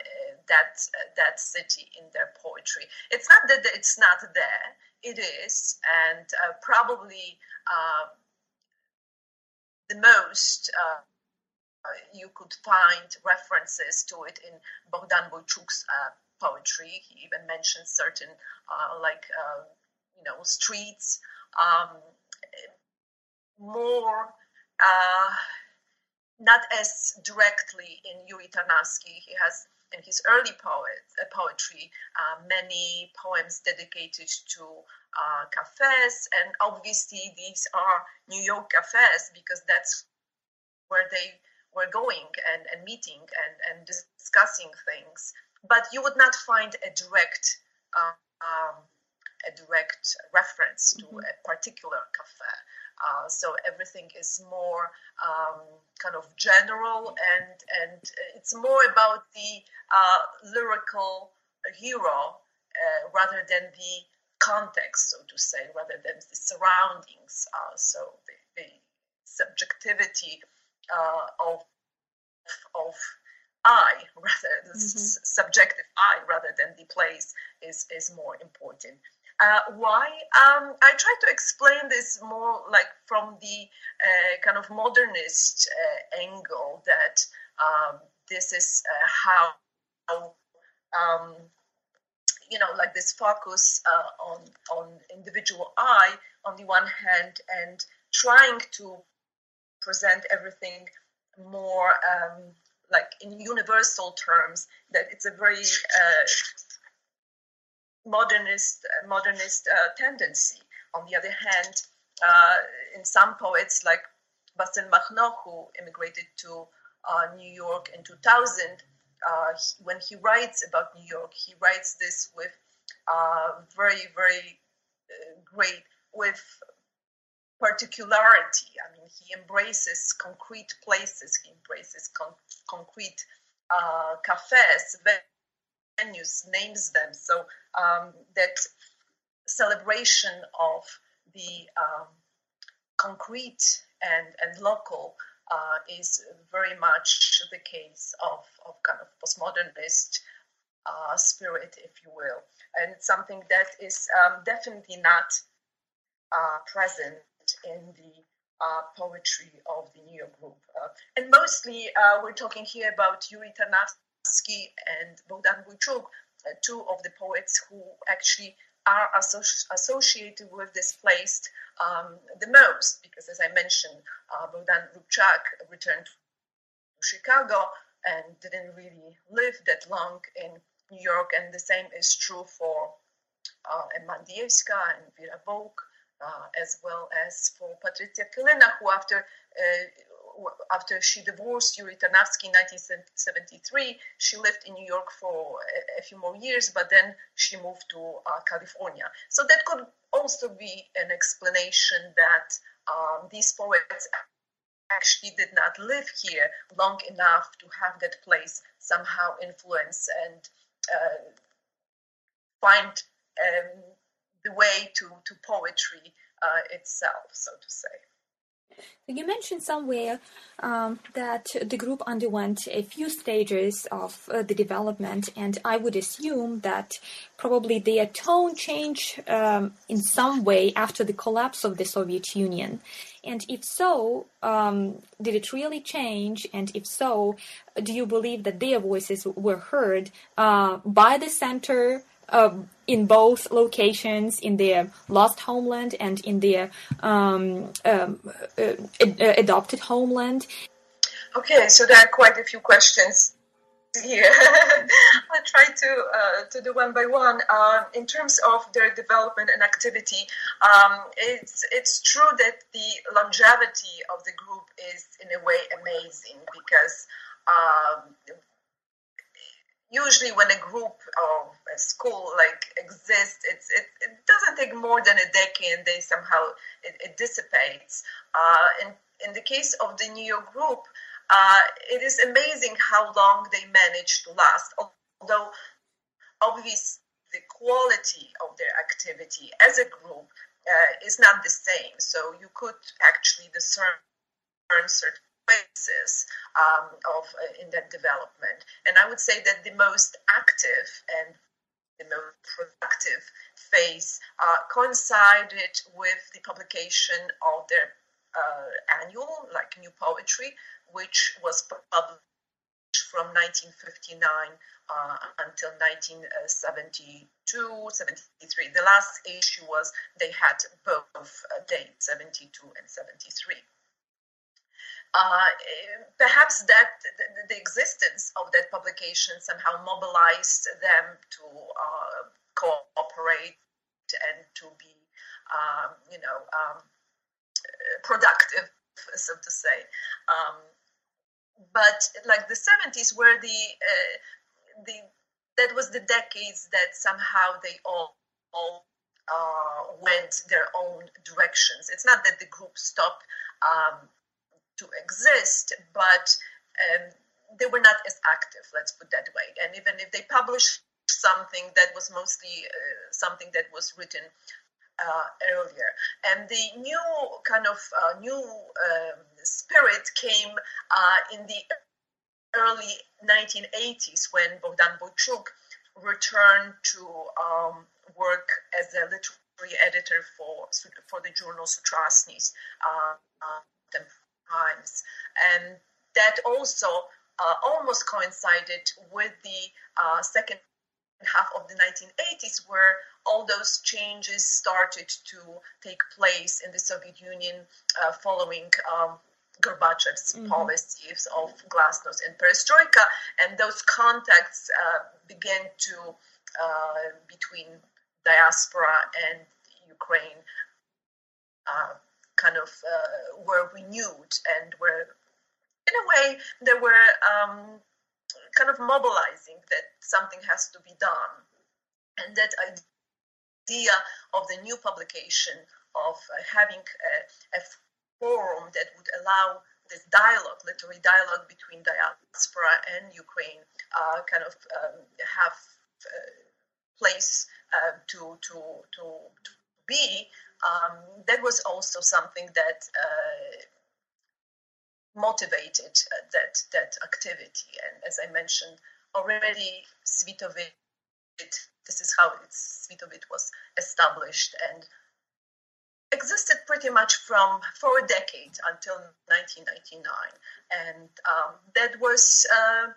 that uh, that city in their poetry. It's not that it's not there; it is, and uh, probably uh, the most uh, you could find references to it in Bogdan Boychuk's uh, poetry. He even mentions certain, like you know, streets. Um, more not as directly in Yuri Tarnavsky. He has in his early poet, uh, poetry uh, many poems dedicated to uh, cafes, and obviously these are New York cafes because that's where they were going and, and meeting and, and discussing things. But you would not find a direct uh, um, a direct reference to mm-hmm. a particular cafe. Uh, so everything is more um, kind of general and and it's more about the uh, lyrical hero uh, rather than the context, so to say, rather than the surroundings. Uh, so the, the subjectivity uh, of of I rather the mm-hmm. s- subjective I rather than the place is is more important. Uh, why? Um, I try to explain this more like from the uh, kind of modernist uh, angle that um, this is uh, how, um, you know, like this focus on on individual I on the one hand, and trying to present everything more um, like in universal terms. That it's a very uh, modernist uh, modernist uh, tendency. On the other hand, uh, in some poets like Vasyl Makhno, who immigrated to New York in 2000, he, when he writes about New York, he writes this with very, very great, with particularity. I mean, he embraces concrete places, he embraces con- concrete uh, cafes, venues, names them. So um, that celebration of the um, concrete and, and local uh, is very much the case of, of kind of postmodernist uh, spirit, if you will. And something that is um, definitely not uh, present in the uh, poetry of the York group. Uh, and mostly uh, we're talking here about Yuri And Bogdan Boychuk, uh, two of the poets who actually are associ- associated with displaced um, the most, because as I mentioned, uh, Bogdan Rubchak returned to Chicago, and didn't really live that long in New York. And the same is true for uh, and Vera Vovk, uh, as well as for Patricia Kylyna, who after uh, after she divorced Yuri Tarnavsky in 1973, she lived in New York for a, a few more years, but then she moved to uh, California. So that could also be an explanation that um, these poets actually did not live here long enough to have that place somehow influence and uh, find um, the way to, to poetry uh, itself, so to say. You mentioned somewhere um, that the group underwent a few stages of uh, the development, and I would assume that probably their tone changed um, in some way after the collapse of the Soviet Union. And if so, um, did it really change? And if so, do you believe that their voices were heard uh, by the center? Uh, in both locations, in their lost homeland and in their um, um, uh, ad- adopted homeland. Okay, so there are quite a few questions here. I'll try to uh, to do one by one. Uh, in terms of their development and activity, um, it's it's true that the longevity of the group is in a way amazing because um, usually when a group or a school like exists it, it doesn't take more than a decade and they somehow it, it dissipates. Uh, in, in the case of the new york group uh, it is amazing how long they manage to last although obviously the quality of their activity as a group uh, is not the same. So you could actually discern certain phases um, of uh, in that development. And I would say that the most active and the most productive phase uh, coincided with the publication of their uh, annual, like New Poetry, which was published from 1959 uh, until 1972, 73. The last issue was they had both uh, dates, 72 and 73. Uh, perhaps that the, existence of that publication somehow mobilized them to uh, cooperate and to be, um, you know, um, productive, so to say. Um, but like the 70s were the uh, the that was the decades that somehow they all, all uh, went their own directions. It's not that the group stopped um, to exist, but um, they were not as active, let's put that way. And even if they published something that was mostly uh, something that was written uh, earlier. And the new kind of uh, new um, spirit came uh, in the early 1980s when Bogdan Boychuk returned to um, work as a literary editor for for the journal Suchasnist. Times. And that also uh, almost coincided with the uh, second half of the 1980s, where all those changes started to take place in the Soviet Union uh, following um, Gorbachev's mm-hmm. policies of glasnost and perestroika, and those contacts uh, began to uh, between diaspora and Ukraine uh, kind of uh, were renewed and were, in a way, they were um, kind of mobilizing that something has to be done. And that idea of the new publication of uh, having a, a forum that would allow this dialogue, literary dialogue between diaspora and Ukraine, uh, kind of um, have uh, place uh, to, to, to, to be um, that was also something that uh, motivated uh, that that activity. And as I mentioned already, Svitovyd, this is how Svitovyd was established and existed pretty much from for a decade until 1999, and um, that was. Uh,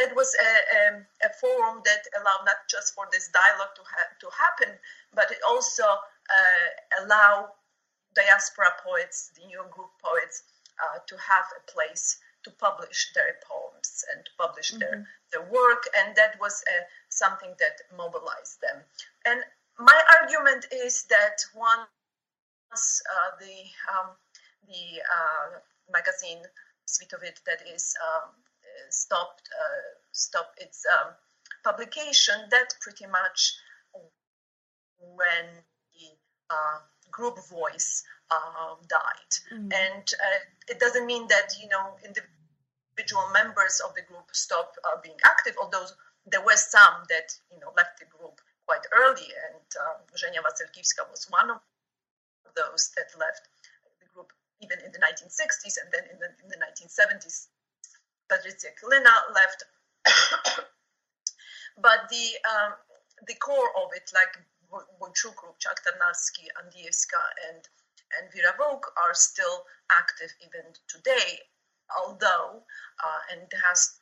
that was a, a, a, forum that allowed not just for this dialogue to, ha- to happen, but it also uh, allow diaspora poets, the new group poets, uh, to have a place to publish their poems and to publish mm-hmm. their, their work, and that was uh, something that mobilized them. And my argument is that once uh, the um, the uh, magazine Svitovyd that is um, stopped uh, stopped its um, publication, that pretty much when the uh, group voice um, died. Mm. And uh, it doesn't mean that, you know, individual members of the group stopped uh, being active, although there were some that, you know, left the group quite early. And uh, Zhenya Vasilkivska was one of those that left the group even in the 1960s and then in the, in the 1970s. Patricia Kylyna left. but the um, the core of it, like Boychuk, Rubchak, Tarnavsky, Andiyevska, and and Vera Vovk are still active even today, although, uh, and it has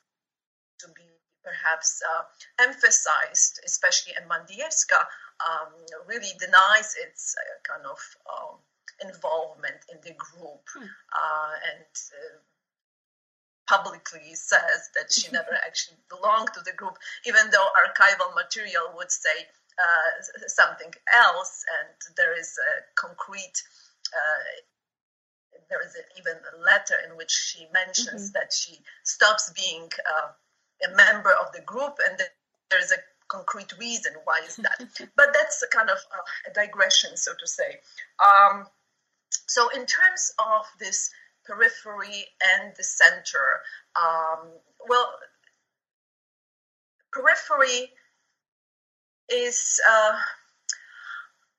to be perhaps uh, emphasized, especially Emma Andiyevska, um, really denies its uh, kind of um, involvement in the group hmm. Uh, and uh, publicly says that she never actually belonged to the group, even though archival material would say uh, something else, and there is a concrete. Uh, there is a, even a letter in which she mentions mm-hmm. that she stops being uh, a member of the group, and there is a concrete reason why is that. but that's a kind of a digression, so to say. Um, so, in terms of this periphery and the center, um, well, periphery is uh,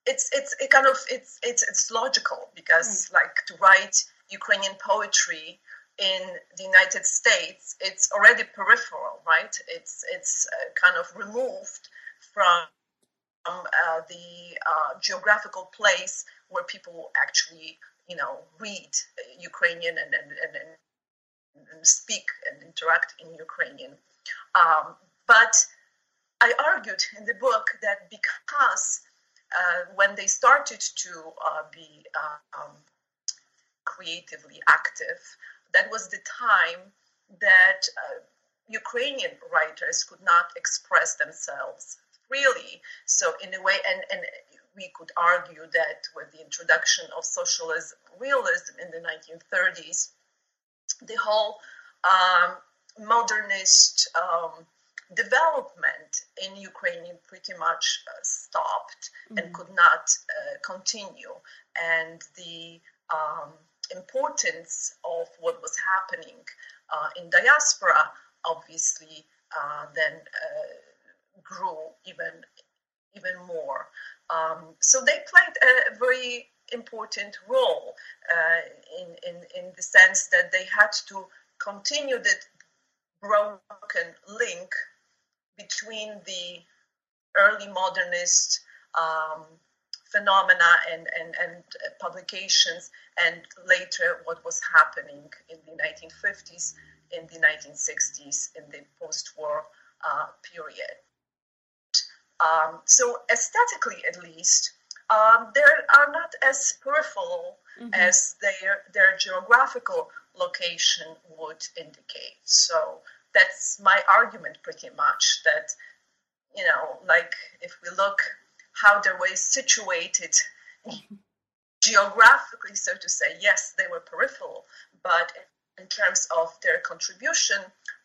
it's it's it kind of it's it's it's logical because mm. like to write Ukrainian poetry in the United States, it's already peripheral, right? It's it's uh, kind of removed from uh, the uh, geographical place where people actually, you know, read Ukrainian and and, and, and speak and interact in Ukrainian. Um, but I argued in the book that because uh, when they started to uh, be uh, um, creatively active, that was the time that uh, Ukrainian writers could not express themselves freely. So, in a way, and, and we could argue that with the introduction of socialism, realism in the 1930s, the whole um, modernist um, development in Ukraine pretty much uh, stopped mm-hmm. and could not uh, continue. And the um, importance of what was happening uh, in diaspora obviously uh, then uh, grew even even more. Um, so they played a very important role uh, in, in, in the sense that they had to continue the broken link between the early modernist um, phenomena and, and, and publications and later what was happening in the 1950s, in the 1960s, in the post-war uh, period. Um, so aesthetically, at least, um, they are not as peripheral mm-hmm. as their their geographical location would indicate. So that's my argument pretty much that you know like if we look how they were situated geographically so to say yes they were peripheral but in terms of their contribution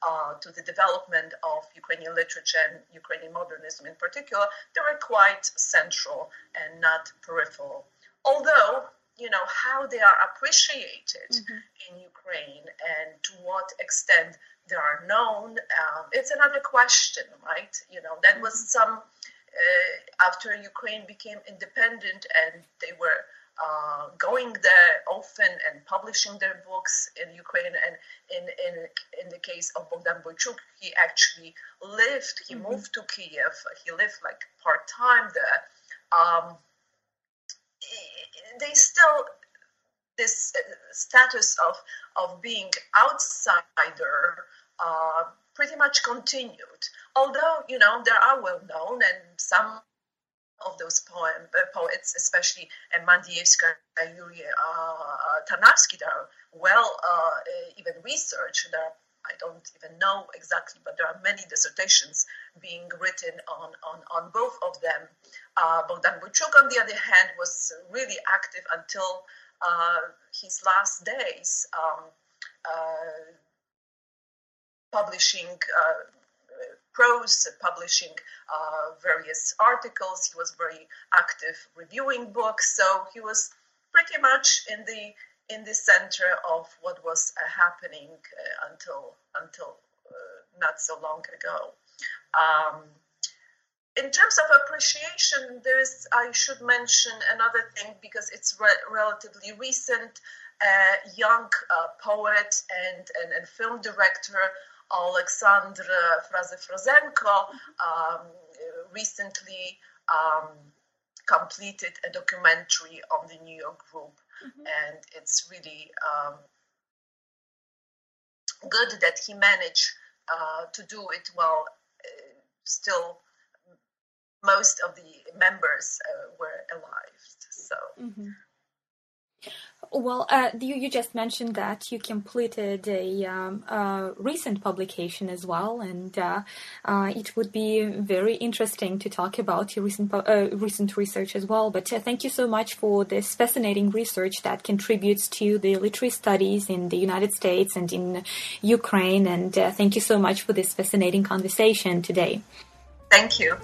uh, to the development of Ukrainian literature and Ukrainian modernism in particular, they were quite central and not peripheral. Although, you know, how they are appreciated mm-hmm. in Ukraine and to what extent they are known. Um, it's another question, right? You know, that was mm-hmm. some uh, after Ukraine became independent and they were uh, going there often and publishing their books in Ukraine. And in in in the case of Bogdan Boychuk, he actually lived. He mm-hmm. moved to Kiev. He lived like part time there. Um, they still this status of of being outsider uh, pretty much continued. Although, you know, there are well known and some of those poem, uh, poets, especially Mandievska and Yuri uh, that are well uh, even researched. There are, I don't even know exactly, but there are many dissertations being written on, on, on both of them. Uh, Bogdan Boychuk, on the other hand, was really active until uh, his last days, um, uh, publishing uh, prose, publishing uh, various articles. He was very active reviewing books, so he was pretty much in the in the center of what was uh, happening uh, until until not so long ago. Um, in terms of appreciation, there's I should mention another thing because it's re- relatively recent. Uh, young uh, poet and, and, and film director Alexandr Fraze-Frazhenko um, recently um, completed a documentary on the New York group, mm-hmm. and it's really um, good that he managed uh, to do it while uh, still most of the members uh, were alive. So. Mm-hmm. Well, uh, you, you just mentioned that you completed a, um, a recent publication as well, and uh, uh, it would be very interesting to talk about your recent uh, recent research as well. But uh, thank you so much for this fascinating research that contributes to the literary studies in the United States and in Ukraine. And uh, thank you so much for this fascinating conversation today. Thank you.